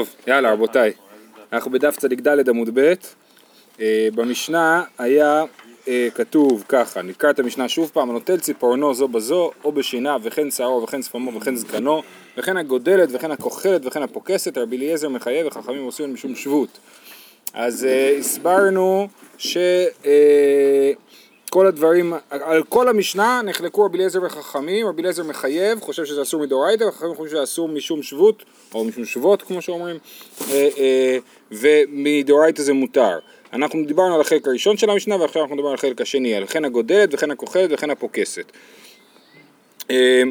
טוב, יאללה רבותיי, אנחנו בדף צ"ד עמוד ב', אה, במשנה היה אה, כתוב ככה, נקרא את המשנה שוב פעם, הנוטל ציפורנו זו בזו, או בשיניו, וכן שערו, וכן שפמו, וכן זקנו, וכן הגודלת, וכן הכוחלת, וכן הפוקסת, רבי אליעזר מחייב, וחכמים עושים משום שבות. אז אה, הסברנו ש... כל הדברים, על כל המשנה נחלקו רבי אליעזר וחכמים, רבי אליעזר מחייב, חושב שזה אסור מדאורייתא, וחכמים חושבים שזה אסור משום שבות, או משום שבות כמו שאומרים, אה, אה, ומדאורייתא זה מותר. אנחנו דיברנו על החלק הראשון של המשנה ועכשיו אנחנו מדברים על החלק השני, על חן הגודלת וכן הכוחלת וכן הפוקסת. אה,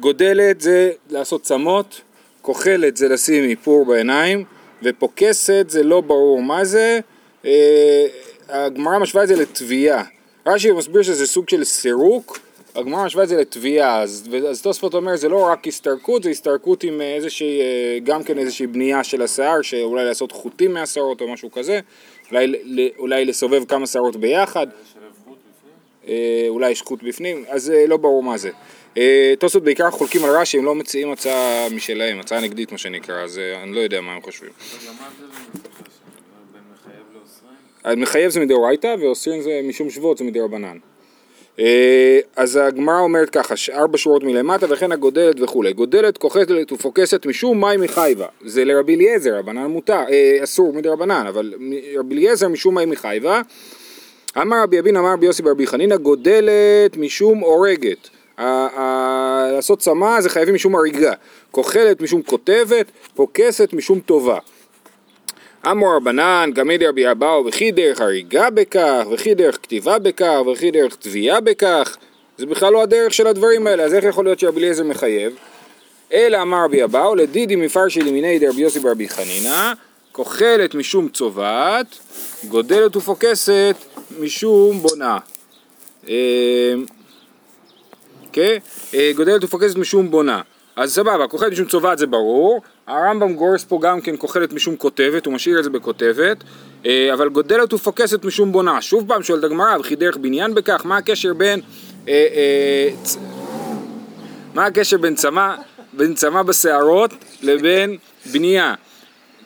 גודלת זה לעשות צמות, כוחלת זה לשים איפור בעיניים, ופוקסת זה לא ברור מה זה, הגמרא משווה את זה לתביעה. רש"י מסביר שזה סוג של סירוק, הגמרא משווה את זה לתביעה, אז, אז תוספות אומר זה לא רק הסתרקות, זה הסתרקות עם איזושהי, אה, גם כן איזושהי בנייה של השיער, שאולי לעשות חוטים מהשערות או משהו כזה, אולי, אולי לסובב כמה שערות ביחד, אה, אולי יש חוט בפנים, אז אה, לא ברור מה זה. תוספות בעיקר חולקים על רש"י, הם לא מציעים הצעה משלהם, הצעה נגדית מה שנקרא, אז אני לא יודע מה הם חושבים. מחייב זה מדאורייתא ואוסרין זה משום שבות זה מדרבנן. אה, אז הגמרא אומרת ככה, ארבע שורות מלמטה וכן הגודלת וכולי. גודלת, כוחתת ופוקסת משום מים מחייבה. זה לרבי אליעזר, רבנן מותר, אה, אסור מדרבנן, אבל רבי אליעזר משום מים מחייבה. אמר רבי אבין אמר רבי יוסי ברבי חנינא גודלת משום הורגת. לעשות צמא זה חייבים משום הריגה. כוחלת משום כותבת, פוקסת משום טובה. אמור רבנן, גמי דרבי אבאו, וכי דרך הריגה בכך, וכי דרך כתיבה בכך, וכי דרך תביעה בכך, זה בכלל לא הדרך של הדברים האלה, אז איך יכול להיות שרבי אליעזר מחייב? אלא אמר רבי אבאו, לדידי מפרשי למיני דרבי יוסי ברבי חנינא, כוחלת משום צובעת, גודלת ופוקסת משום בונה. אה, כן? גודלת ופוקסת משום בונה. אז סבבה, כוחלת משום צובעת זה ברור, הרמב"ם גורס פה גם כן כוחלת משום כותבת, הוא משאיר את זה בכותבת, אה, אבל גודלת ופוקסת משום בונה. שוב פעם שואלת הגמרא, וכי דרך בניין בכך, מה הקשר בין... אה, אה, מה הקשר בין צמא, בין צמא בשערות לבין בנייה?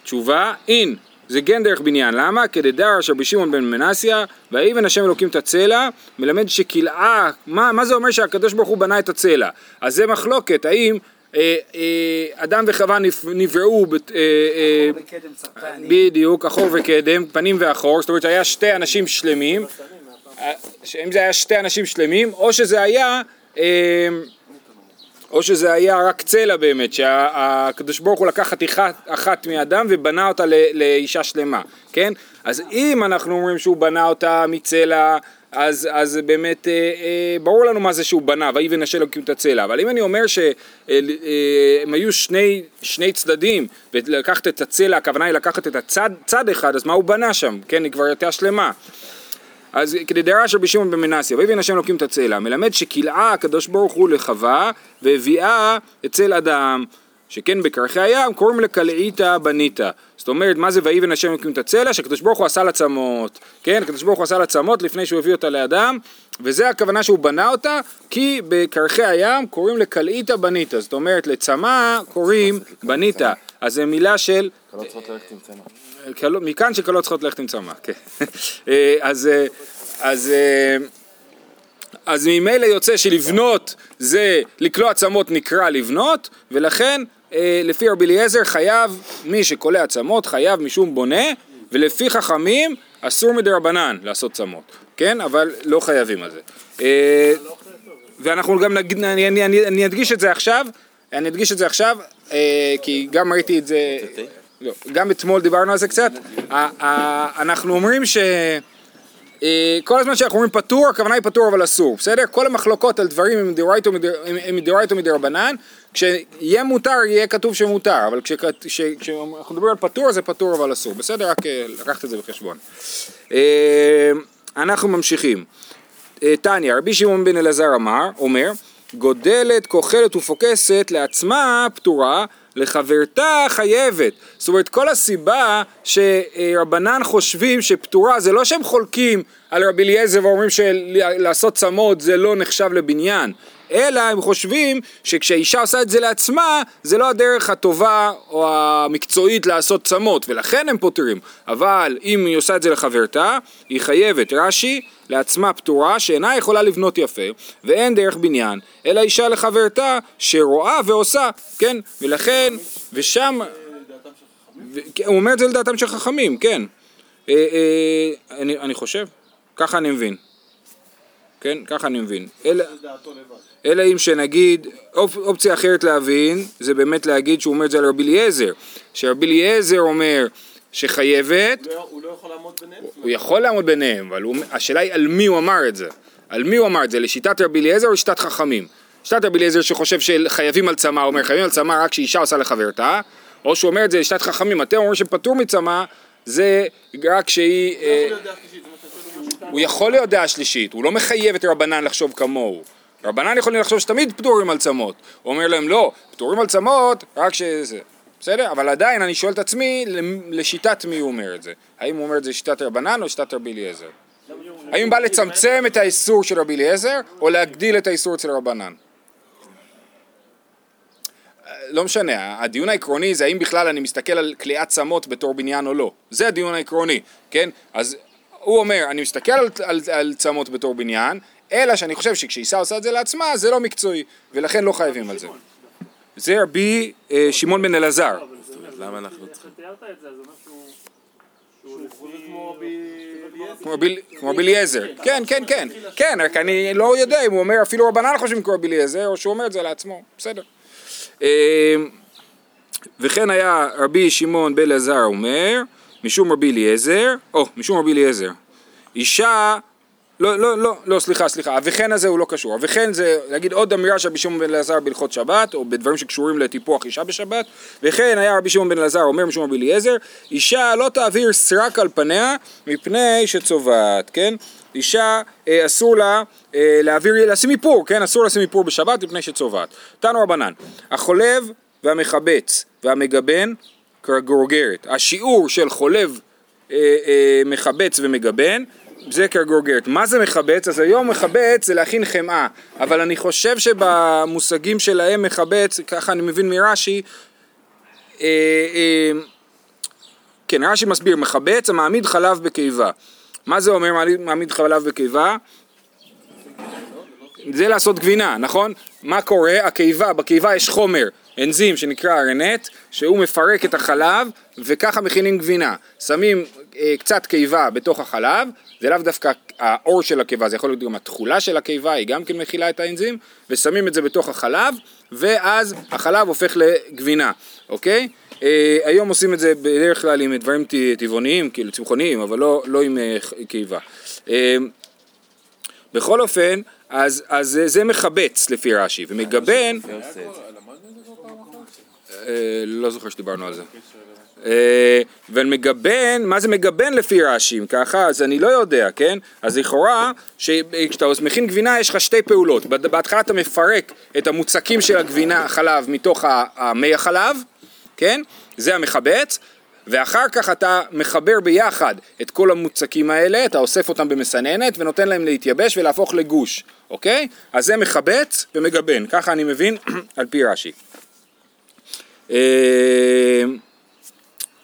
תשובה, אין. זה כן דרך בניין, למה? כדדר אשר בשמעון בן מנסיה, ויבן השם אלוקים את הצלע, מלמד שכלאה, מה, מה זה אומר שהקדוש ברוך הוא בנה את הצלע? אז זה מחלוקת, האם אדם וחווה נבראו, אה, בדיוק, אחור וקדם, פנים ואחור, זאת אומרת שהיה שתי אנשים שלמים, אם זה היה שתי אנשים שלמים, או שזה היה או שזה היה רק צלע באמת, שהקדוש ברוך הוא לקח חתיכה אחת מאדם ובנה אותה לאישה שלמה, כן? אז אם אנחנו אומרים שהוא בנה אותה מצלע אז, אז באמת אה, אה, ברור לנו מה זה שהוא בנה, ויהי ונשל אלוקים את הצלע, אבל אם אני אומר שהם אה, אה, היו שני, שני צדדים, ולקחת את הצלע, הכוונה היא לקחת את הצד צד אחד, אז מה הוא בנה שם, כן, היא כבר הייתה שלמה. אז כדי דרש רבי שמעון בן מנסיה, ויבן השם אלוקים את הצלע, מלמד שכלאה הקדוש ברוך הוא לחווה, והביאה אצל אדם. שכן בקרחי הים קוראים לקלעיתא בניתא. זאת אומרת, מה זה ויבן השם אלוקים את הצלע? שהקדוש ברוך הוא עשה לה צמות. כן, הקדוש ברוך הוא עשה לה צמות לפני שהוא הביא אותה לאדם, וזה הכוונה שהוא בנה אותה, כי בקרחי הים קוראים לקלעיתא בניתא. זאת אומרת, לצמא קוראים בניתא. אז זו מילה של... כלות צריכות ללכת עם צמא. מכאן שכלות צריכות ללכת עם צמא, כן. אה, אז... אה, אז אה, אז ממילא יוצא שלבנות זה לקלוע צמות נקרא לבנות ולכן לפי רבי אליעזר חייב, מי שקולע עצמות חייב משום בונה, ולפי חכמים אסור מדי רבנן לעשות צמות, כן? אבל לא חייבים על זה. אה, ואנחנו גם נגיד, אני, אני, אני, אני אדגיש את זה עכשיו, אני אדגיש את זה עכשיו, אה, כי גם ראיתי את זה, לא, גם אתמול דיברנו על זה קצת, אנחנו אומרים ש... כל הזמן שאנחנו אומרים פטור, הכוונה היא פטור אבל אסור, בסדר? כל המחלוקות על דברים הם מדאורייתא ומדרבנן, כשיהיה מותר יהיה כתוב שמותר, אבל כשאנחנו מדברים על פטור זה פטור אבל אסור, בסדר? רק אה, לקחת את זה בחשבון. אה, אנחנו ממשיכים. טניה, אה, רבי שמעון בן אלעזר אמר, אומר, גודלת, כוחלת ופוקסת לעצמה פטורה, לחברתה חייבת. זאת אומרת, כל הסיבה שרבנן חושבים שפטורה, זה לא שהם חולקים על רבי אליעזר ואומרים שלעשות צמות זה לא נחשב לבניין, אלא הם חושבים שכשאישה עושה את זה לעצמה, זה לא הדרך הטובה או המקצועית לעשות צמות, ולכן הם פותרים. אבל אם היא עושה את זה לחברתה, היא חייבת, רש"י, לעצמה פטורה שאינה יכולה לבנות יפה, ואין דרך בניין, אלא אישה לחברתה שרואה ועושה, כן? ולכן, ושם... הוא אומר את זה לדעתם של חכמים, כן. אה, אה, אני חושב, ככה אני מבין. כן, ככה אני מבין. אלא, אלא אם שנגיד, אופ, אופציה אחרת להבין, זה באמת להגיד שהוא אומר את זה על רבי אליעזר. שרבי אליעזר אומר שחייבת, הוא לא- הוא לא יכול לעמוד ביניהם? הוא יכול לעמוד ביניהם, אבל הוא, השאלה היא על מי הוא אמר את זה. על מי הוא אמר את זה, לשיטת רבי אליעזר או לשיטת חכמים? שיטת רבי אליעזר שחושב שחייבים על צמא, הוא אומר חייבים על צמא רק כשאישה עושה לחברתה, או שהוא אומר את זה לשיטת חכמים, אתם אומרים שפטור מצמא זה רק שהיא... הוא יכול להיות דעה שלישית, הוא לא מחייב את רבנן לחשוב כמוהו. רבנן יכולים לחשוב שתמיד פטורים על צמות. הוא אומר להם לא, פטורים על צמות רק שזה. בסדר? אבל עדיין אני שואל את עצמי לשיטת מי הוא אומר את זה. האם הוא אומר את זה לשיטת רבנן או שיטת רבי אליעזר? האם בא לצמצם את האיסור של רבי אליעזר או להגדיל את האיסור אצל רבנן? לא משנה, הדיון העקרוני זה האם בכלל אני מסתכל על כליאת צמות בתור בניין או לא. זה הדיון העקרוני, כן? אז הוא אומר, אני מסתכל על, על, על צמות בתור בניין, אלא שאני חושב שכשאישה עושה את זה לעצמה, זה לא מקצועי, ולכן לא חייבים על זה. זה רבי אה, שמעון בן אלעזר. למה אנחנו צריכים? כמו רבי אליעזר. כמו רבי אליעזר. כן, כן, כן. כן, רק אני לא יודע אם הוא אומר, אפילו רבנן חושבים כמו רבי אליעזר, או שהוא אומר את זה לעצמו. בסדר. אה, וכן היה רבי שמעון בן אלעזר אומר, משום רבי אליעזר, או, משום רבי אליעזר. אישה, לא, לא, לא, לא, סליחה, סליחה, וכן הזה הוא לא קשור. וכן זה, להגיד עוד אמירה של רבי שמעון בן אלעזר בהלכות שבת, או בדברים שקשורים לטיפוח אישה בשבת, וכן היה רבי שמעון בן אלעזר אומר משום רבי אליעזר, אישה לא תעביר סרק על פניה מפני שצובעת, כן? אישה אה, אסור לה אה, להעביר, לשים איפור, כן? אסור לשים איפור בשבת מפני שצובעת. תנו רבנן, החולב והמחבץ והמגבן כגורגרת. השיעור של חולב, אה, אה, מחבץ ומגבן זה כגורגרת. מה זה מחבץ? אז היום מחבץ זה להכין חמאה, אבל אני חושב שבמושגים שלהם מחבץ, ככה אני מבין מרש"י, אה, אה, כן, רש"י מסביר, מחבץ המעמיד חלב בקיבה. מה זה אומר מעמיד- חלב בקיבה? זה לעשות גבינה, נכון? מה קורה? הקיבה, בקיבה יש חומר, אנזים שנקרא ארנט, שהוא מפרק את החלב וככה מכינים גבינה. שמים אה, קצת קיבה בתוך החלב, זה לאו דווקא העור של הקיבה, זה יכול להיות גם התכולה של הקיבה, היא גם כן מכילה את האנזים, ושמים את זה בתוך החלב, ואז החלב הופך לגבינה, אוקיי? אה, היום עושים את זה בדרך כלל עם דברים טבעוניים, כאילו צמחוניים, אבל לא, לא עם אה, קיבה. אה, בכל אופן, אז, אז זה מחבץ לפי רש"י, ומגבן, זה עושה את זה. אה, לא זוכר שדיברנו על זה. אה, ומגבן, מה זה מגבן לפי רש"י, אם ככה, אז אני לא יודע, כן? אז לכאורה, כשאתה מכין גבינה יש לך שתי פעולות, בהתחלה אתה מפרק את המוצקים של הגבינה, החלב, מתוך המי החלב, כן? זה המחבץ, ואחר כך אתה מחבר ביחד את כל המוצקים האלה, אתה אוסף אותם במסננת ונותן להם להתייבש ולהפוך לגוש, אוקיי? אז זה מחבץ ומגבן, ככה אני מבין על פי רש"י. אה,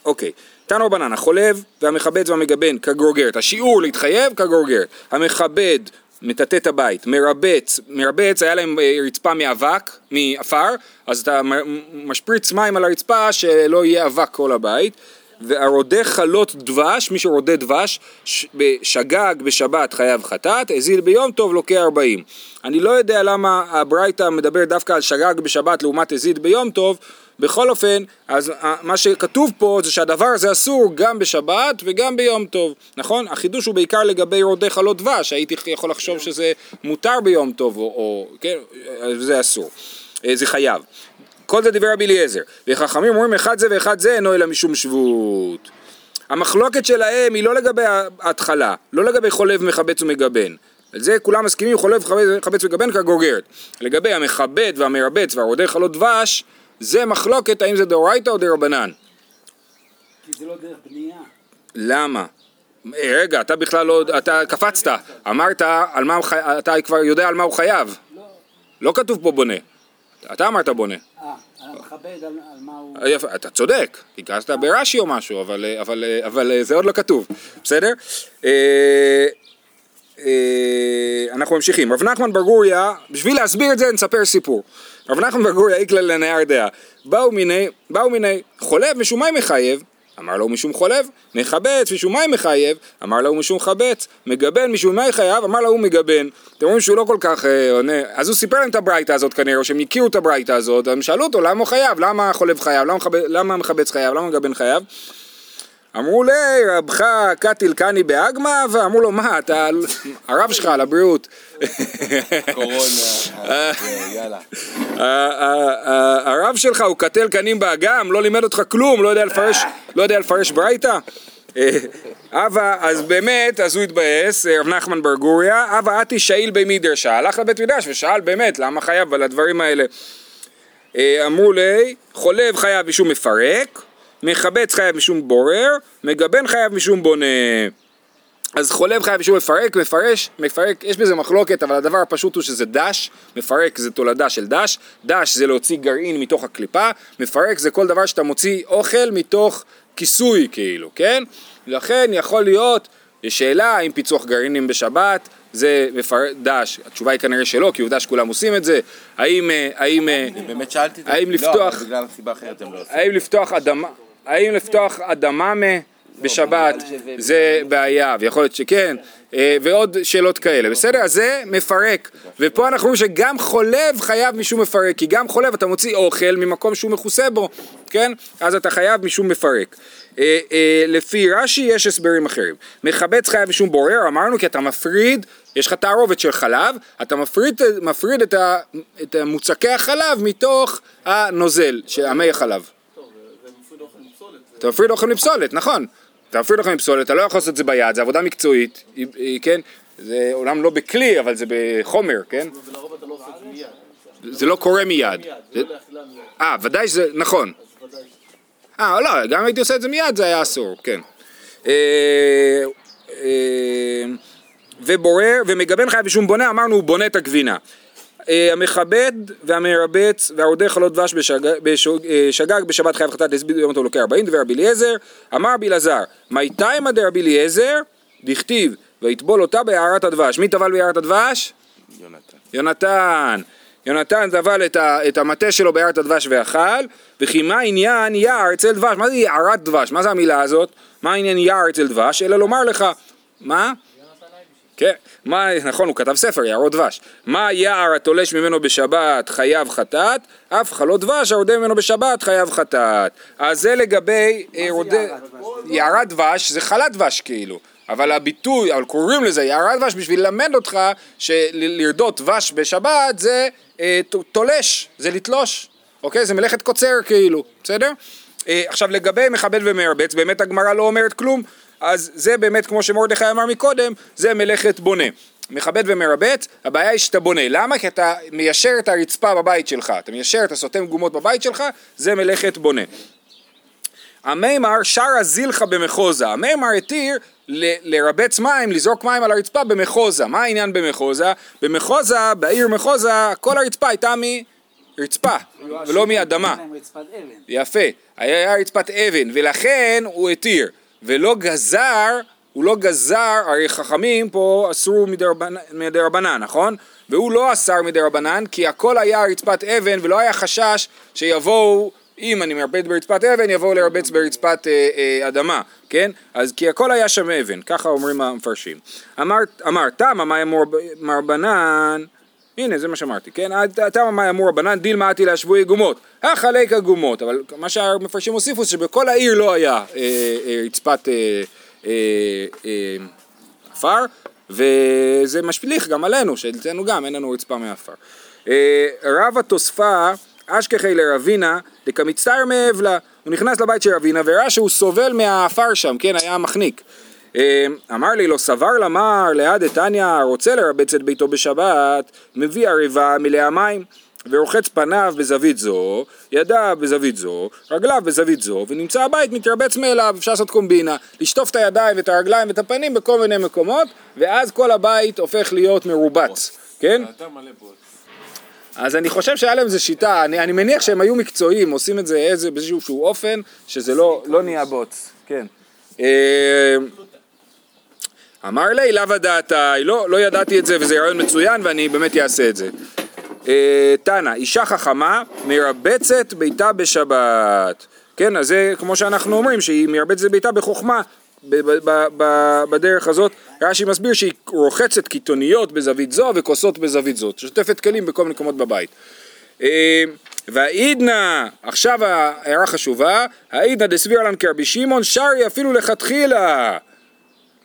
אוקיי, תנו רבנן, החולב והמכבד והמגבן כגרוגרת, השיעור להתחייב כגרוגרת, המכבד מטאטא את הבית, מרבץ, מרבץ היה להם אה, רצפה מאבק, מעפר, אז אתה משפריץ מים על הרצפה שלא יהיה אבק כל הבית, והרודה חלות דבש, מי שרודה דבש, שגג בשבת חייב חטאת, הזיל ביום טוב לוקח ארבעים. אני לא יודע למה הברייתא מדבר דווקא על שגג בשבת לעומת הזיל ביום טוב, בכל אופן, אז אה, מה שכתוב פה זה שהדבר הזה אסור גם בשבת וגם ביום טוב, נכון? החידוש הוא בעיקר לגבי רודה חלות דבש, הייתי יכול לחשוב שזה מותר ביום טוב, או, או כן, אה, זה אסור, אה, זה חייב. כל זה דיבר רבי אליעזר, וחכמים אומרים אחד זה ואחד זה אינו אלא משום שבות. המחלוקת שלהם היא לא לגבי ההתחלה, לא לגבי חולב מחבץ ומגבן. על זה כולם מסכימים, חולב מחבץ ומגבן כגוגרת. לגבי המכבד והמרבץ והרודה חלות דבש, זה מחלוקת האם זה דאורייתא או דרבנן. כי זה לא דרך בנייה. למה? אה, רגע, אתה בכלל לא, אתה קפצת, אמרת על מה. אתה כבר יודע על מה הוא חייב. לא כתוב פה בונה. אתה אמרת בונה. אה, המכבד על על מה הוא... יפה, אתה צודק, הגעת ברש"י או משהו, אבל, אבל, אבל זה עוד לא כתוב, בסדר? אה, אה, אנחנו ממשיכים. רב נחמן בר גוריה, בשביל להסביר את זה נספר סיפור. רב נחמן בר גוריה איקלה לנהר דעה. באו מיני, באו מיני, חולב משום מחייב, אמר לו משום חולב, מחבץ משום מה מחייב, אמר לו משום חבץ, מגבן משום מה חייב, אמר לו מגבן. אתם רואים שהוא לא כל כך אה, עונה, אז הוא סיפר להם את הברייתא הזאת כנראה, או שהם הכירו את הברייתא הזאת, הם שאלו אותו למה הוא חייב, למה חולב חייב, למה, מחבץ, למה מחבץ חייב, למה מגבן חייב. אמרו לי, רבך קטיל קני באגמא, ואמרו לו, מה, אתה, הרב שלך, לבריאות. קורונה, אה, יאללה. הרב שלך הוא קטל קנים באגם, לא לימד אותך כלום, לא יודע לפרש, לא יודע לפרש ברייתא? אה, אבא, אז באמת, אז הוא התבאס, רב נחמן בר גוריה, אבא עתי שאיל במדרשה, הלך לבית מדרש ושאל באמת למה חייב על הדברים האלה. אה, אמרו לי, חולב חייב משום מפרק, מחבץ חייב משום בורר, מגבן חייב משום בונה. אז חולב חייב משום מפרק, מפרש, מפרק, יש בזה מחלוקת, אבל הדבר הפשוט הוא שזה דש, מפרק זה תולדה של דש, דש זה להוציא גרעין מתוך הקליפה, מפרק זה כל דבר שאתה מוציא אוכל מתוך כיסוי כאילו, כן? לכן יכול להיות, יש שאלה האם פיצוח גרעינים בשבת זה מפרק, דש, התשובה היא כנראה שלא, כי עובדה שכולם עושים את זה, האם, אה, האם, אה. האם לא, לפתוח- לא. האם לפתוח אדמה, האם לפתוח אדמה מ- בשבת זה בעיה, ויכול להיות שכן, אה, ועוד שאלות כאלה, בסדר? אז זה מפרק, ופה אנחנו רואים שגם חולב חייב משום מפרק, כי גם חולב אתה מוציא אוכל ממקום שהוא מכוסה בו, כן? אז אתה חייב משום מפרק. אה, אה, לפי רש"י יש הסברים אחרים. מחבץ חייב משום בורר, אמרנו כי אתה מפריד, יש לך תערובת של חלב, אתה מפריד, מפריד את, ה, את מוצקי החלב מתוך הנוזל, של המי החלב. טוב, זה מפריד אוכל זה- אתה מפריד אוכל מפסולת, נכון. אתה מפריד אוכל מפסולת, אתה לא יכול לעשות את זה ביד, זה עבודה מקצועית, היא- היא- כן? זה אומנם לא בכלי, אבל זה בחומר, כן? ולרוב אתה לא עושה את זה מיד. זה לא קורה מיד. לא. אה, ודאי שזה, נכון. אה, לא, גם אם הייתי עושה את זה מיד זה היה אסור, כן. אה, אה, ובורר, ומגוון חייב בשום בונה, אמרנו הוא בונה את הגבינה. אה, המכבד והמרבץ והרודה חלות דבש בשגג, אה, בשבת חייב חטאת הסביד ביום טוב לוקח ארבעים דבר רבי אליעזר אמר רבי אלעזר מי תימא דרבי אליעזר דכתיב ויטבול אותה בהערת הדבש מי טבל בהערת הדבש? יונתן. יונתן. יונתן טבל את, ה, את המטה שלו בהערת הדבש ואכל, וכי מה עניין יער אצל דבש? מה זה יערת דבש? מה זה המילה הזאת? מה העניין יער אצל דבש? אלא לומר לך, מה? כן, מה, נכון, הוא כתב ספר, יערות דבש. מה יער התולש ממנו בשבת חייב חטאת, אף חלות דבש הרודה ממנו בשבת חייב חטאת. אז זה לגבי אה. יערת דבש זה חלת דבש כאילו. אבל הביטוי, אבל קוראים לזה יערת דבש בשביל ללמד אותך שלרדות דבש בשבת זה אה, תולש, זה לתלוש, אוקיי? זה מלאכת קוצר כאילו, בסדר? אה, עכשיו לגבי מכבד ומרבץ, באמת הגמרא לא אומרת כלום, אז זה באמת כמו שמרדכי אמר מקודם, זה מלאכת בונה. מכבד ומרבץ, הבעיה היא שאתה בונה. למה? כי אתה מיישר את הרצפה בבית שלך, אתה מיישר, אתה סותם גומות בבית שלך, זה מלאכת בונה. המימר שרה זילחה במחוזה, המימר התיר ל- לרבץ מים, לזרוק מים על הרצפה במחוזה. מה העניין במחוזה? במחוזה, בעיר מחוזה, כל הרצפה הייתה מרצפה, ולא מאדמה. יפה, היה רצפת אבן, ולכן הוא התיר, ולא גזר, הוא לא גזר, הרי חכמים פה אסרו מדרבנ- מדרבנן, נכון? והוא לא אסר מדרבנן, כי הכל היה רצפת אבן, ולא היה חשש שיבואו, אם אני מרבץ ברצפת אבן, יבואו לרבץ ברצפת אה, אה, אדמה, כן? אז כי הכל היה שם אבן, ככה אומרים המפרשים. אמר, אמר תמה מה מרבנן, הנה זה מה שאמרתי, כן? תמה מה אמור רבנן דילמה אתי להשווי גומות, החלק הגומות, אבל מה שהמפרשים הוסיפו שבכל העיר לא היה אה, אה, רצפת אה, אה, אה, עפר, וזה משליך גם עלינו, שאצלנו גם אין לנו רצפה מעפר. אה, רב התוספה אשכחי לרבינה דקמצטר מאבלה, הוא נכנס לבית של רבינה וראה שהוא סובל מהעפר שם, כן, היה מחניק. אה, אמר לי לא סבר למר ליד דתניא רוצה לרבץ את ביתו בשבת מביא עריבה מלאה מים ורוחץ פניו בזווית זו, ידיו בזווית זו, רגליו בזווית זו, ונמצא הבית מתרבץ מאליו, אפשר לעשות קומבינה, לשטוף את הידיים ואת הרגליים ואת הפנים בכל מיני מקומות, ואז כל הבית הופך להיות מרובץ, כן? אז אני חושב שהיה להם איזו שיטה, אני, אני מניח שהם היו מקצועיים, עושים את זה איזה, באיזשהו אופן, שזה לא, לא נהיה בוץ, כן. אמר לי, לאו הדעתי, לא, לא ידעתי את זה וזה רעיון מצוין ואני באמת אעשה את זה. אה, תנא, אישה חכמה מרבצת ביתה בשבת. כן, אז זה כמו שאנחנו אומרים, שהיא מרבצת ביתה בחוכמה. בדרך הזאת, רש"י מסביר שהיא רוחצת קיתוניות בזווית זו וכוסות בזווית זאת, שוטפת כלים בכל מיני מקומות בבית. אה, והעידנא, עכשיו הערה חשובה, העידנא דסביר לן כרבי שמעון שרי אפילו לכתחילה.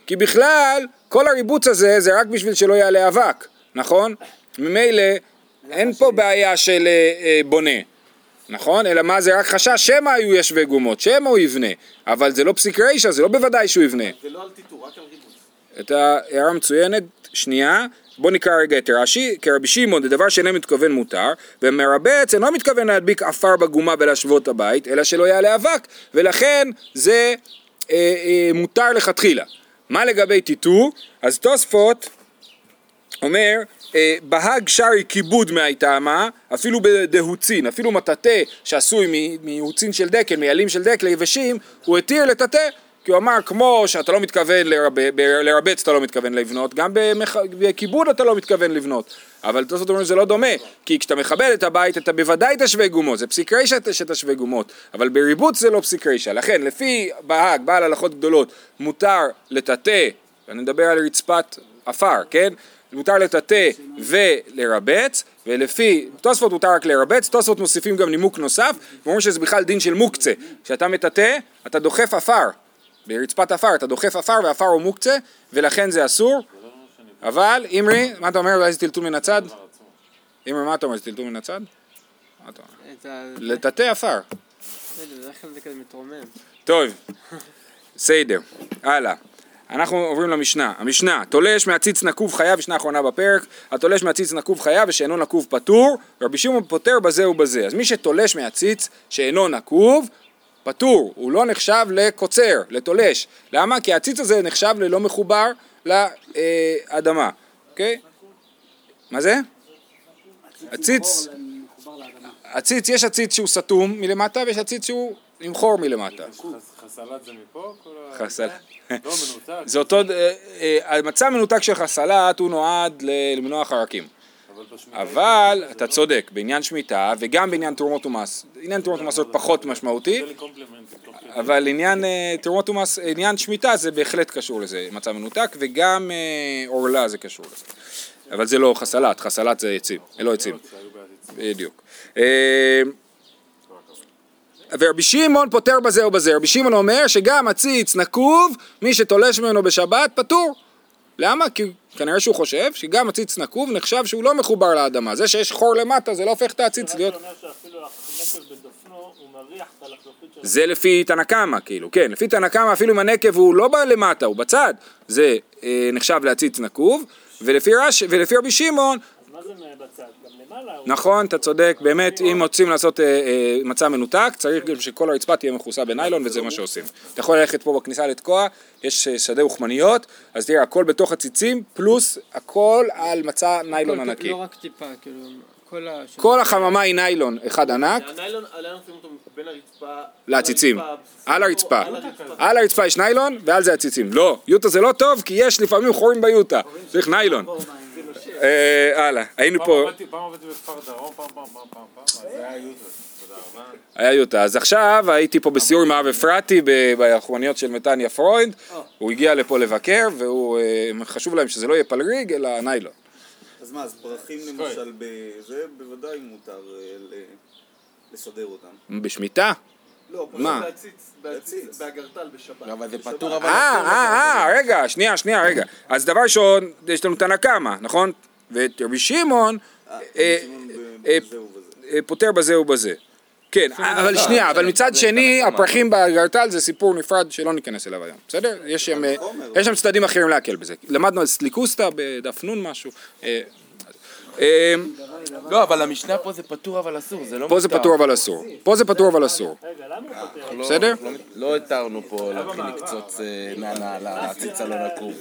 כי בכלל, כל הריבוץ הזה זה רק בשביל שלא יעלה אבק, נכון? ממילא אין פה בעיה של אה, אה, בונה, נכון? אלא מה זה רק חשש שמא היו ישבי גומות, שמא הוא יבנה, אבל זה לא פסיק רישא, זה לא בוודאי שהוא יבנה. זה לא על טיטור, רק על ריבוץ. את ההערה מצוינת, שנייה, בוא נקרא רגע את רש"י, כרבי שמעון זה דבר שאינו מתכוון מותר, ומרבץ אינו מתכוון להדביק עפר בגומה ולהשוות הבית, אלא שלא יעלה אבק, ולכן זה אה, אה, מותר לכתחילה. מה לגבי טיטור? אז תוספות אומר, אה, בהג שרי כיבוד מהייתמה, אפילו בדהוצין, אפילו מטאטא שעשוי מהוצין של דקל, מעלים של דקל יבשים, הוא התיר לטאטא, כי הוא אמר כמו שאתה לא מתכוון לרבץ אתה לא מתכוון לבנות, גם בכיבוד אתה לא מתכוון לבנות, אבל תוספות אומרים שזה לא דומה, כי כשאתה מכבד את הבית אתה בוודאי תשווה גומות, זה פסיק רישא שתשווה גומות, אבל בריבוץ זה לא פסיק רישא, לכן לפי בהג, בעל הלכות גדולות, מותר לטאטא, אני מדבר על רצפת עפר, כן? מותר לטאטא ולרבץ, ולפי תוספות מותר רק לרבץ, תוספות מוסיפים גם נימוק נוסף, ואומרים שזה בכלל דין של מוקצה, כשאתה מטאטא, אתה דוחף עפר, ברצפת עפר, אתה דוחף עפר ועפר הוא מוקצה, ולכן זה אסור, אבל אימרי, מה אתה אומר, אולי זה טלטול מן הצד? אימרי, מה אתה אומר, זה טלטול מן הצד? מה אתה אומר? לטאטא עפר. טוב, בסדר, הלאה. אנחנו עוברים למשנה. המשנה, תולש מהציץ נקוב חייב, משנה אחרונה בפרק, התולש מהציץ נקוב חייב ושאינו נקוב פטור, רבי שמעון פוטר בזה ובזה. אז מי שתולש מהציץ שאינו נקוב, פטור, הוא לא נחשב לקוצר, לתולש. למה? כי הציץ הזה נחשב ללא מחובר לאדמה, אוקיי? מה זה? לאדמה. הציץ, יש הציץ שהוא סתום מלמטה ויש הציץ שהוא עם חור מלמטה. חסלת זה מפה? כל ה... חסל. לא מנותק, זה אותו, אה, אה, המצע מנותק של חסלת הוא נועד למנוע חרקים. אבל אתה צודק, בעניין שמיטה וגם בעניין תרומות ומס. עניין תרומות ומס עוד פחות משמעותי. אבל עניין אה, תרומות ומס, עניין שמיטה זה בהחלט קשור לזה, מצע מנותק, וגם אה, עורלה זה קשור לזה. אבל זה לא חסלת, חסלת זה עצים, לא עצים. בדיוק. אה, ורבי שמעון פוטר בזה ובזה, רבי שמעון אומר שגם עציץ נקוב, מי שתולש ממנו בשבת פטור. למה? כי כנראה שהוא חושב שגם עציץ נקוב נחשב שהוא לא מחובר לאדמה. זה שיש חור למטה זה לא הופך את העציץ להיות... זה לפי תנא קמא, כאילו, כן, לפי תנא קמא אפילו אם הנקב הוא לא בא למטה, הוא בצד, זה אה, נחשב לעציץ נקוב, ולפי, רש, ולפי רבי שמעון, נכון, אתה צודק, באמת, אם רוצים לעשות אה, אה, מצע מנותק, צריך גם שכל הרצפה תהיה מכוסה בניילון, וזה מה שעושים. אתה יכול ללכת פה בכניסה לתקוע, יש אה, שדה אוכמניות, אז תראה, הכל בתוך הציצים, פלוס הכל על מצע ניילון ענקי. לא רק טיפה, כאילו, כל החממה היא ניילון אחד ענק, הניילון, הניילון שמים אותו בין הרצפה... לעציצים, על הרצפה. על הרצפה. על הרצפה יש ניילון ועל זה עציצים. לא, יוטה זה לא טוב כי יש לפעמים חורים ביוטה, צריך ניילון. אה, הלאה, היינו פה, פעם עבדתי בכפר דרום, פעם, פעם, פעם, פעם, פעם, אז זה היה רבה. היה יוטה. אז עכשיו הייתי פה בסיור עם האב אפרתי ב- ביחרוניות של מתניה פרויד, הוא הגיע לפה לבקר והוא, אה, חשוב להם שזה לא יהיה פלריג אלא ניילון. אז מה, אז פרחים למשל בזה, בוודאי מותר אה, לסדר אותם. בשמיטה? לא, פשוט מה? להציץ, בהציץ, באגרטל בשבת. אבל זה. פטור אבל אה, אה, אה, רגע, שנייה, שנייה, רגע. אז דבר ראשון, יש לנו תנא קמא, נכון? ואת רבי שמעון אה, אה, בזה ובזה. אה, פותר בזה ובזה. כן, אבל שנייה, אבל מצד שני, הפרחים באגרטל זה סיפור נפרד שלא ניכנס אליו היום, בסדר? יש שם, יש שם צדדים אחרים להקל בזה. למדנו על סליקוסטה בדף נון משהו. אה, אה, לא, אבל המשנה פה זה פטור אבל אסור, זה לא פה זה מותר. פטור אבל אסור. פה זה פטור אבל אסור. רגע, למה הוא פותר? לא- בסדר? לא- לא התרנו פה להתחיל לקצוץ אה, מהנעל העציץ הלא נקוב.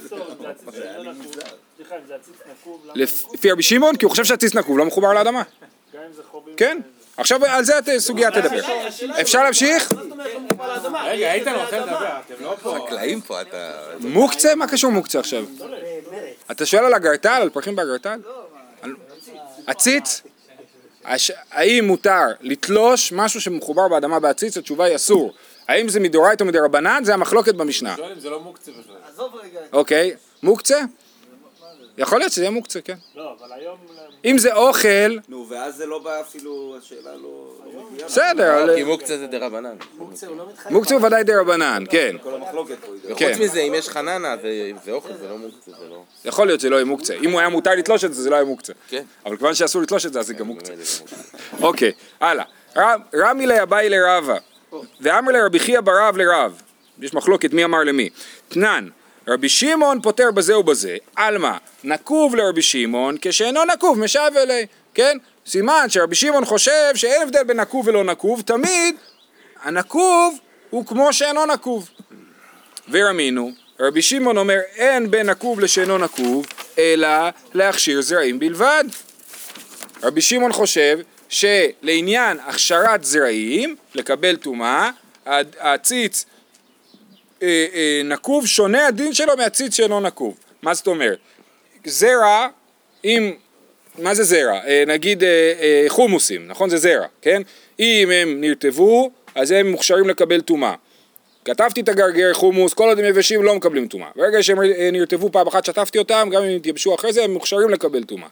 לא. לפי רבי שמעון, כי הוא חושב שהציץ נקוב לא מחובר לאדמה. כן. עכשיו על זה את- סוגיה תדבר. אפשר להמשיך? לא? רגע, איתן רוצה. לדבר, אתם לא פה. חקלאים פה, אתה... מוקצה? מה קשור מוקצה עכשיו? אתה שואל על אגרטל? על פרחים באגרטל? על- עציץ? הש- האם מותר לתלוש משהו שמחובר באדמה בעציץ? התשובה היא אסור. האם זה מדאורייתא או מדרבנן? זה המחלוקת במשנה. שואל אם זה לא מוקצה בכלל. עזוב רגע. אוקיי, מוקצה? יכול להיות שזה יהיה מוקצה, כן. לא, אבל היום... אם זה אוכל, נו, ואז זה לא בא אפילו, השאלה לא לא. בסדר, אבל- כי מוקצה זה דרבנן. מוקצה הוא לא מתחייב. מוקצה הוא ודאי דרבנן, כן. כל המחלוקת פה היא כן. חוץ מזה, אם יש חננה זה- זה לא מוקצה, זה לא... יכול להיות שזה לא יהיה מוקצה. אם הוא היה מותר לתלוש את זה, זה לא היה מוקצה. כן. אבל כיוון שאסור לתלוש את זה, אז זה גם מוקצה. מוקצה. אוקיי, הלאה. רמי לאביי לרבה, ואמר לרבי חייא ברב לרב. יש מחלוקת מי אמר למי. תנן, רבי שמעון פותר בזה ובזה, עלמא, נקוב לרבי שמעון, כשאינו נקוב משב אלי, כן? סימן שרבי שמעון חושב שאין הבדל בין נקוב ולא נקוב, תמיד הנקוב הוא כמו שאינו נקוב. ורמינו, רבי שמעון אומר אין בין נקוב לשאינו נקוב, אלא להכשיר זרעים בלבד. רבי שמעון חושב שלעניין הכשרת זרעים, לקבל טומאה, הציץ אה, אה, נקוב שונה הדין שלו מהציץ שאינו נקוב. מה זאת אומרת? זרע, אם, מה זה זרע? אה, נגיד אה, אה, חומוסים, נכון? זה זרע, כן? אם הם נרטבו, אז הם מוכשרים לקבל טומאה. כתבתי את הגרגר חומוס, כל עוד הם יבשים לא מקבלים טומאה. ברגע שהם אה, נרטבו פעם אחת שטפתי אותם, גם אם יתייבשו אחרי זה, הם מוכשרים לקבל טומאה.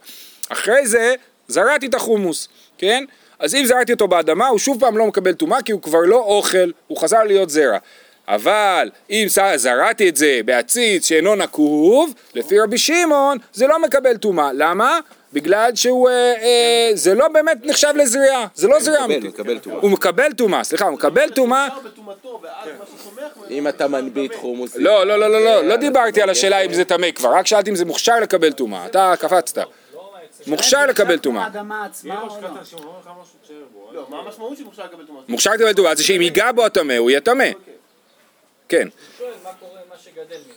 אחרי זה, זרעתי את החומוס, כן? אז אם זרעתי אותו באדמה, הוא שוב פעם לא מקבל טומאה, כי הוא כבר לא אוכל, הוא חזר להיות זרע. אבל אם זרעתי את זה בעציץ שאינו נקוב, לפי רבי שמעון, זה לא מקבל טומאה. למה? בגלל שהוא, אה, אה, זה לא באמת נחשב לזריעה, זה לא זריעה מקבל, אמיתית. מקבל טומאה. הוא מקבל טומאה, סליחה, הוא מקבל טומאה. אם אתה מנביט חומוס... לא, לא, לא, לא, לא, לא דיברתי על השאלה אם זה טמא כבר, רק שאלתי אם זה מוכשר לקבל טומאה, אתה קפצת. לא? לא, מוכשר לקבל טומאה? מוכשר לקבל טומאה זה שאם ייגע בו הטמא הוא יהיה טמא. כן.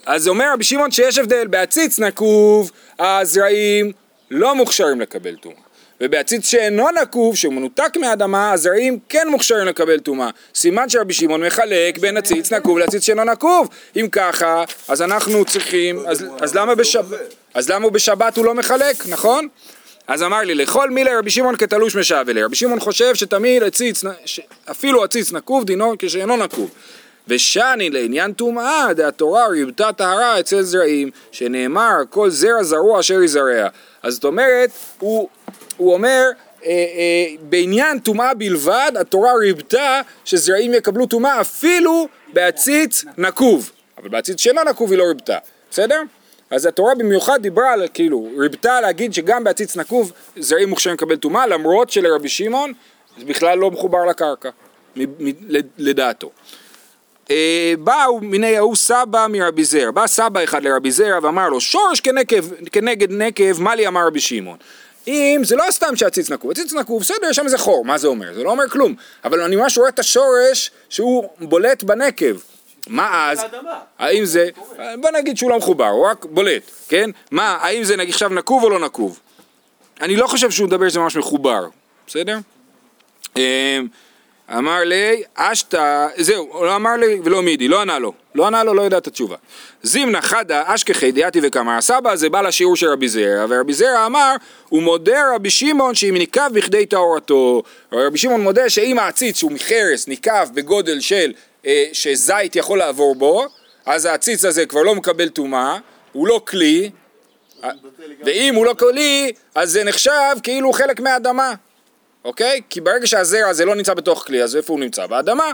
אז אומר רבי שמעון שיש הבדל, בעציץ נקוב הזרעים לא מוכשרים לקבל טומאה. ובעציץ שאינו נקוב, שהוא מנותק מהאדמה, הזרעים כן מוכשרים לקבל טומאה. סימן שרבי שמעון מחלק בין עציץ נקוב לעציץ שאינו נקוב. אם ככה, אז אנחנו צריכים, אז, אז למה בשבת, אז למה בשבת הוא לא מחלק, נכון? אז אמר לי, לכל מילי רבי שמעון כתלוש משב אלי. רבי שמעון חושב שתמיד עציץ, אפילו עציץ נקוב דינו כשאינו נקוב. ושני לעניין טומאה, דהתורה ריבתה טהרה אצל זרעים, שנאמר כל זרע זרוע אשר יזרע. אז זאת אומרת, הוא, הוא אומר, אה, אה, בעניין טומאה בלבד, התורה ריבתה שזרעים יקבלו טומאה אפילו בעציץ נקוב. אבל בעציץ שאינו נקוב היא לא ריבתה, בסדר? אז התורה במיוחד דיברה על, כאילו, ריבתה להגיד שגם בעציץ נקוב זרעים מוכשרים לקבל טומאה, למרות שלרבי שמעון זה בכלל לא מחובר לקרקע, לדעתו. אה, באו מיני ההוא סבא מרבי זר, בא סבא אחד לרבי זר ואמר לו שורש כנקב, כנגד נקב, מה לי אמר רבי שמעון? אם זה לא סתם שהציץ נקוב, הציץ נקוב, בסדר, יש שם איזה חור, מה זה אומר? זה לא אומר כלום, אבל אני ממש רואה את השורש שהוא בולט בנקב. מה אז? האם זה, בוא נגיד שהוא לא מחובר, הוא רק בולט, כן? מה, האם זה עכשיו נקוב או לא נקוב? אני לא חושב שהוא מדבר שזה ממש מחובר, בסדר? אמ, אמר לי, אשתא, זהו, לא אמר לי ולא מידי, לא ענה לו, לא ענה לו, לא יודע את התשובה. זימנה חדה אשכחי דיאתי וקמר, הסבא הזה בא לשיעור של רבי זרע, ורבי זרע אמר, הוא מודה רבי שמעון שאם ניקב בכדי טהרתו, רבי שמעון מודה שאם העציץ שהוא מחרס ניקב בגודל של, אה, שזית יכול לעבור בו, אז העציץ הזה כבר לא מקבל טומאה, הוא לא כלי, ואם הוא לא כלי, אז זה נחשב כאילו חלק מהאדמה, אוקיי? כי ברגע שהזרע הזה לא נמצא בתוך כלי, אז איפה הוא נמצא? באדמה.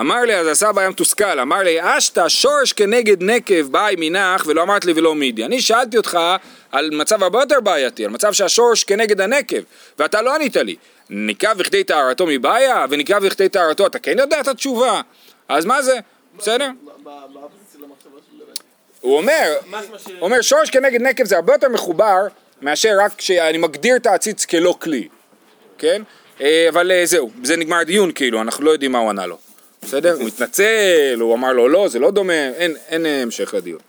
אמר לי, אז הסבא היה מתוסכל, אמר לי, אשתא שורש כנגד נקב באי מנך ולא אמרת לי ולא מידי. אני שאלתי אותך על מצב הרבה יותר בעייתי, על מצב שהשורש כנגד הנקב, ואתה לא ענית לי. ניקב בכדי טהרתו מבעיה, וניקב בכדי טהרתו, אתה כן יודע את התשובה. אז מה זה? בסדר? הוא אומר. הוא אומר שורש כנגד נקב זה הרבה יותר מחובר מאשר רק שאני מגדיר את העציץ כלא כלי, כן? אה, אבל אה, זהו, בזה נגמר הדיון כאילו, אנחנו לא יודעים מה הוא ענה לו, בסדר? הוא התנצל, הוא אמר לו לא, זה לא דומה, אין, אין אה, המשך לדיון.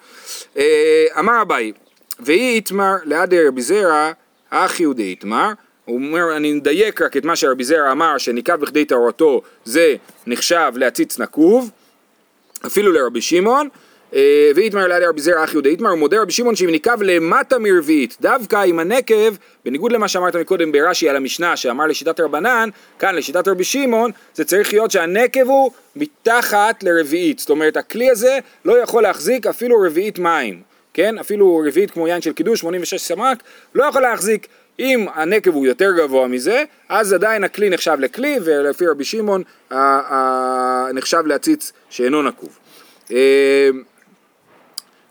אמר אביי, ואי איתמר ליד רבי זרע, אחי הוא דאיתמר, הוא אומר, אני מדייק רק את מה שרבי זרע אמר, שניקב בכדי טהרתו זה נחשב להציץ נקוב, אפילו לרבי שמעון, ואיתמר לידי רבי זרע אחי הוא מודה רבי שמעון שאם ניקב למטה מרביעית, דווקא עם הנקב, בניגוד למה שאמרת מקודם ברש"י על המשנה שאמר לשיטת רבנן, כאן לשיטת רבי שמעון, זה צריך להיות שהנקב הוא מתחת לרביעית, זאת אומרת הכלי הזה לא יכול להחזיק אפילו רביעית מים, כן? אפילו רביעית כמו יין של קידוש, 86 סמ"ק, לא יכול להחזיק אם הנקב הוא יותר גבוה מזה, אז עדיין הכלי נחשב לכלי, ולפי רבי שמעון נחשב להציץ שאינו נקוב.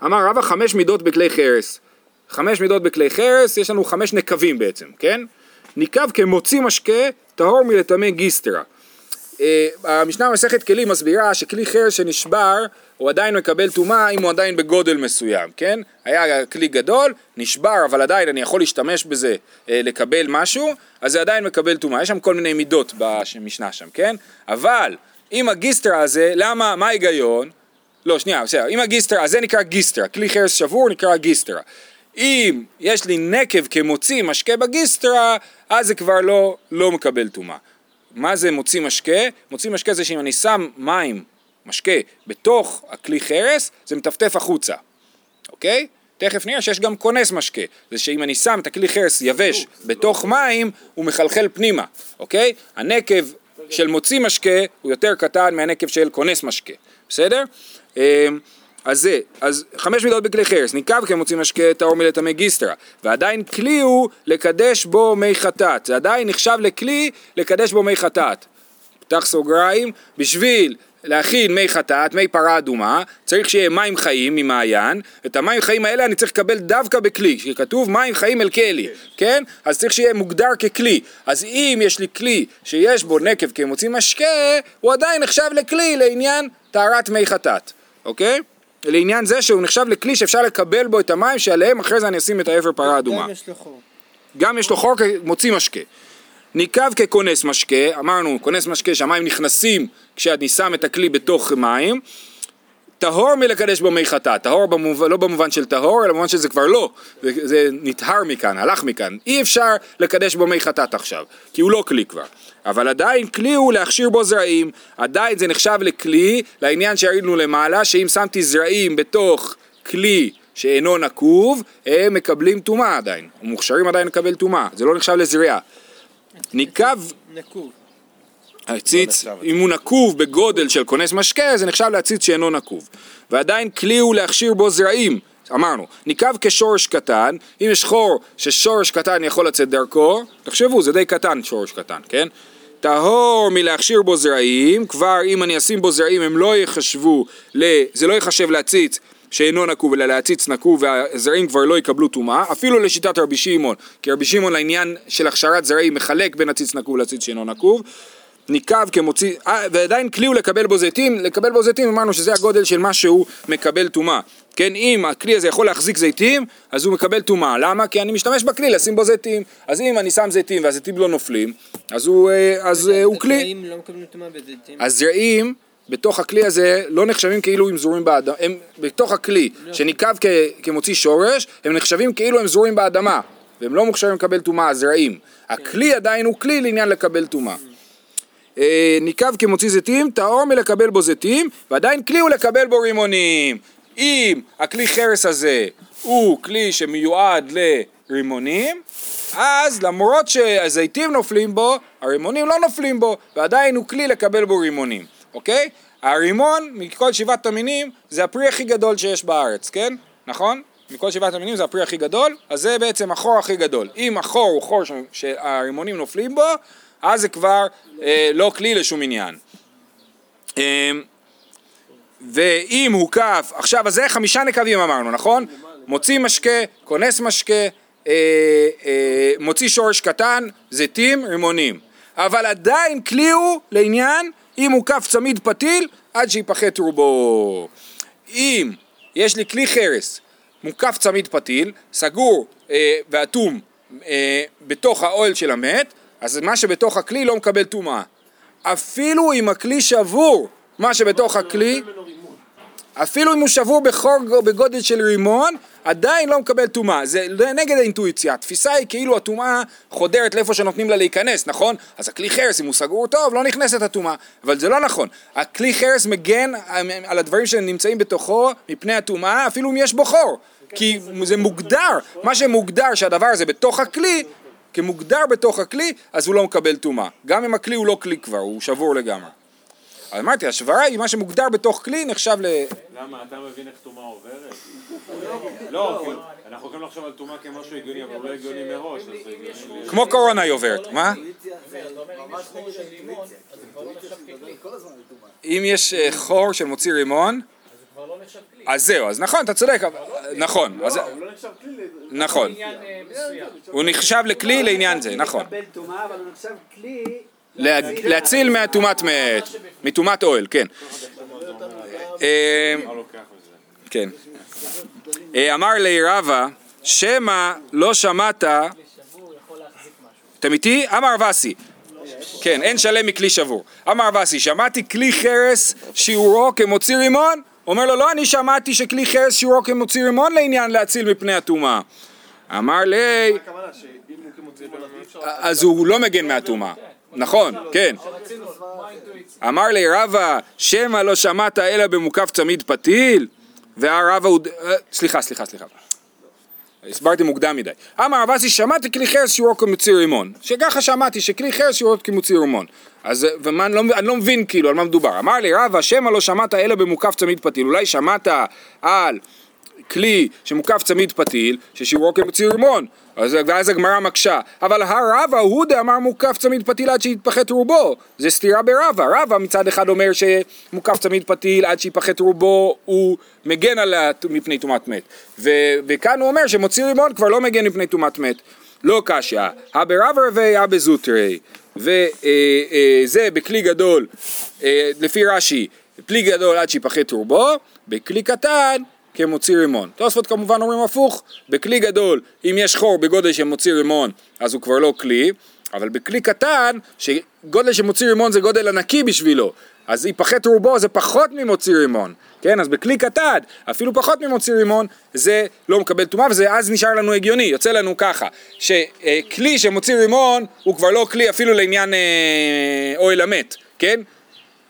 אמר רבא חמש מידות בכלי חרס. חמש מידות בכלי חרס, יש לנו חמש נקבים בעצם, כן? ניקב כמוציא משקה, טהור מלטמא גיסטרה. אה, המשנה במסכת כלים מסבירה שכלי חרס שנשבר הוא עדיין מקבל טומאה אם הוא עדיין בגודל מסוים, כן? היה כלי גדול, נשבר אבל עדיין אני יכול להשתמש בזה אה, לקבל משהו, אז זה עדיין מקבל טומאה, יש שם כל מיני מידות במשנה שם, כן? אבל אם הגיסטרה הזה, למה, מה ההיגיון? לא, שנייה, בסדר, אם הגיסטרה, אז זה נקרא גיסטרה, כלי חרס שבור נקרא גיסטרה. אם יש לי נקב כמוציא משקה בגיסטרה, אז זה כבר לא, לא מקבל טומאה. מה זה מוציא משקה? מוציא משקה זה שאם אני שם מים, משקה, בתוך הכלי חרס, זה מטפטף החוצה, אוקיי? תכף נראה שיש גם כונס משקה, זה שאם אני שם את הכלי חרס יבש בתוך מים, הוא מחלחל פנימה, אוקיי? הנקב של מוציא משקה הוא יותר קטן מהנקב של כונס משקה, בסדר? אמ, אז זה, אז חמש מידות בכלי חרס, ניקב כמוציא משקה טהור מלטמא גיסטרה, ועדיין כלי הוא לקדש בו מי חטאת, זה עדיין נחשב לכלי לקדש בו מי חטאת. פתח סוגריים, בשביל להכין מי חטאת, מי פרה אדומה, צריך שיהיה מים חיים ממעיין, את המים חיים האלה אני צריך לקבל דווקא בכלי, כי כתוב מים חיים אל כלי, כן? אז צריך שיהיה מוגדר ככלי. אז אם יש לי כלי שיש בו נקב כמוציא משקה, הוא עדיין נחשב לכלי לעניין טהרת מי חטאת, אוקיי? לעניין זה שהוא נחשב לכלי שאפשר לקבל בו את המים שעליהם אחרי זה אני אשים את האפר פרה אדומה. גם יש לו חור. גם יש לו חור כמוציא משקה. ניקב ככונס משקה, אמרנו כונס משקה שהמים נכנסים כשאני שם את הכלי בתוך מים, טהור מלקדש בו מי חטאת, טהור במובן, לא במובן של טהור, אלא במובן שזה כבר לא, זה, זה נטהר מכאן, הלך מכאן, אי אפשר לקדש בו מי חטאת עכשיו, כי הוא לא כלי כבר, אבל עדיין כלי הוא להכשיר בו זרעים, עדיין זה נחשב לכלי, לעניין שהראינו למעלה, שאם שמתי זרעים בתוך כלי שאינו נקוב, הם מקבלים טומאה עדיין, ומוכשרים עדיין לקבל טומאה, זה לא נחשב לזריעה. ניקב נקוב. הציץ, לא. אם הוא נקוב בגודל של כונס משקה, זה נחשב להציץ שאינו נקוב. ועדיין כלי הוא להכשיר בו זרעים, אמרנו, ניקב כשורש קטן, אם יש חור ששורש קטן יכול לצאת דרכו, תחשבו, זה די קטן שורש קטן, כן? טהור מלהכשיר בו זרעים, כבר אם אני אשים בו זרעים הם לא יחשבו. זה לא יחשב להציץ שאינו נקוב אלא להציץ נקוב והזרעים כבר לא יקבלו טומאה, אפילו לשיטת רבי שמעון, כי רבי שמעון לעניין של הכשרת זרעים מחלק בין הציץ נקוב לציץ שאינו נקוב, ניקב כמוציא, אה, ועדיין כלי הוא לקבל בו זיתים, לקבל בו זיתים אמרנו שזה הגודל של מה שהוא מקבל טומאה, כן, אם הכלי הזה יכול להחזיק זיתים, אז הוא מקבל טומאה, למה? כי אני משתמש בכלי לשים בו זיתים, אז אם אני שם זיתים והזיתים לא נופלים, אז הוא, אה, אז אה, הוא כלי, הזרעים לא מקבלים טומאה בזיתים. הזרעים בתוך הכלי הזה לא נחשבים כאילו הם זורים באדמה, הם בתוך הכלי שניקב כ, כמוציא שורש, הם נחשבים כאילו הם זורים באדמה, והם לא מוכשרים לקבל טומאה, הזרעים. הכלי עדיין הוא כלי לעניין לקבל טומאה. אה, ניקב כמוציא זיתים, טהור מלקבל בו זיתים, ועדיין כלי הוא לקבל בו רימונים. אם הכלי חרס הזה הוא כלי שמיועד לרימונים, אז למרות שהזיתים נופלים בו, הרימונים לא נופלים בו, ועדיין הוא כלי לקבל בו רימונים, אוקיי? הרימון מכל שבעת המינים זה הפרי הכי גדול שיש בארץ, כן? נכון? מכל שבעת המינים זה הפרי הכי גדול, אז זה בעצם החור הכי גדול. אם החור הוא חור שהרימונים נופלים בו, אז זה כבר אה, לא כלי לשום עניין. אה, ואם הוקף, עכשיו אז זה חמישה נקבים אמרנו, נכון? מוציא משקה, כונס משקה, אה, אה, מוציא שורש קטן, זיתים, רימונים. אבל עדיין כלי הוא לעניין אם הוקף צמיד פתיל עד שיפחת רובו. אם יש לי כלי חרס, מוקף צמיד פתיל, סגור אה, ואטום אה, בתוך האוהל של המת, אז מה שבתוך הכלי לא מקבל טומאה. אפילו אם הכלי שבור, מה שבתוך הכלי, אפילו אם הוא שבור בחור בגודל של רימון, עדיין לא מקבל טומאה, זה נגד האינטואיציה, התפיסה היא כאילו הטומאה חודרת לאיפה שנותנים לה להיכנס, נכון? אז הכלי חרס אם הוא סגור טוב לא נכנסת הטומאה, אבל זה לא נכון, הכלי חרס מגן על הדברים שנמצאים בתוכו מפני הטומאה אפילו אם יש בו חור, כי זה מוגדר, מה שמוגדר שהדבר הזה בתוך הכלי כמוגדר בתוך הכלי, אז הוא לא מקבל טומאה. גם אם הכלי הוא לא כלי כבר, הוא שבור לגמרי. אז אמרתי, השברה היא מה שמוגדר בתוך כלי נחשב ל... למה, אתה מבין איך טומאה עוברת? לא, אנחנו יכולים לחשוב על טומאה כמשהו הגיוני, אבל הוא לא הגיוני מראש, כמו קורונה היא עוברת, מה? אם יש אה, חור של מוציא רימון, אז זהו, אז נכון, אתה צודק, נכון, אז- נכון, הוא נחשב לכלי לעניין זה, נכון. הוא נחשב כלי... להציל מהטומאת מת, מטומאת אוהל, כן. אה? כן. אה, אמר לי רבא, שמא לא שמעת, אתם איתי? אמר וסי. כן, אין שלם מכלי שבור. אמר וסי, שמעתי כלי חרס שיעורו כמוציא רימון? אומר לו, לא, אני שמעתי שכלי חרס שיעורו כמוציא רימון לעניין להציל מפני הטומאה. אמר לי. אז הוא לא מגן מהטומאה. נכון, כן. אמר לי רבא, שמא לא שמעת אלא במוקף צמיד פתיל? והרבא הוא... אה, סליחה, סליחה, סליחה. הסברתי מוקדם מדי. אמר רב אסי, שמעתי כלי חרס שיעורו כמוציא רימון. שככה שמעתי, שכלי חרס שיעורו כמוציא רימון. אז, ומה, אני, לא, אני לא מבין כאילו על מה מדובר. אמר לי רבא, שמא לא שמעת אלא במוקף צמיד פתיל. אולי שמעת על כלי שמוקף צמיד פתיל, ששיעורו כמוציא רימון. אז, ואז הגמרא מקשה. אבל הרבא הוא דאמר מוקף צמיד פתיל עד שיתפחת רובו. זה סתירה ברבא. רבא מצד אחד אומר שמוקף צמיד פתיל עד שיפחת רובו הוא מגן עליה מפני טומאת מת. ו, וכאן הוא אומר שמוציא רימון כבר לא מגן מפני טומאת מת. לא קשיא. הברבא רבי אבא זוטרי. וזה בכלי גדול, אה, לפי רש"י, כלי גדול עד שיפחת רובו, בכלי קטן כמוציא רימון. תוספות כמובן אומרים הפוך, בכלי גדול, אם יש חור בגודל של מוציא רימון, אז הוא כבר לא כלי, אבל בכלי קטן, שגודל של מוציא רימון זה גודל ענקי בשבילו, אז יפחת רובו זה פחות ממוציא רימון, כן? אז בכלי קטן, אפילו פחות ממוציא רימון, זה לא מקבל טומאה, ואז נשאר לנו הגיוני, יוצא לנו ככה, שכלי שמוציא רימון הוא כבר לא כלי אפילו לעניין אה, אוהל המת, כן?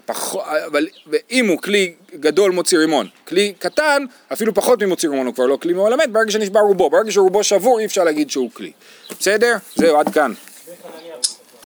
פח... אבל אם הוא כלי גדול מוציא רימון, כלי קטן, אפילו פחות ממוציא רימון הוא כבר לא כלי מעולמת, ברגע שנשבר רובו, ברגע שרובו שבור אי אפשר להגיד שהוא כלי. בסדר? זהו, עד כאן.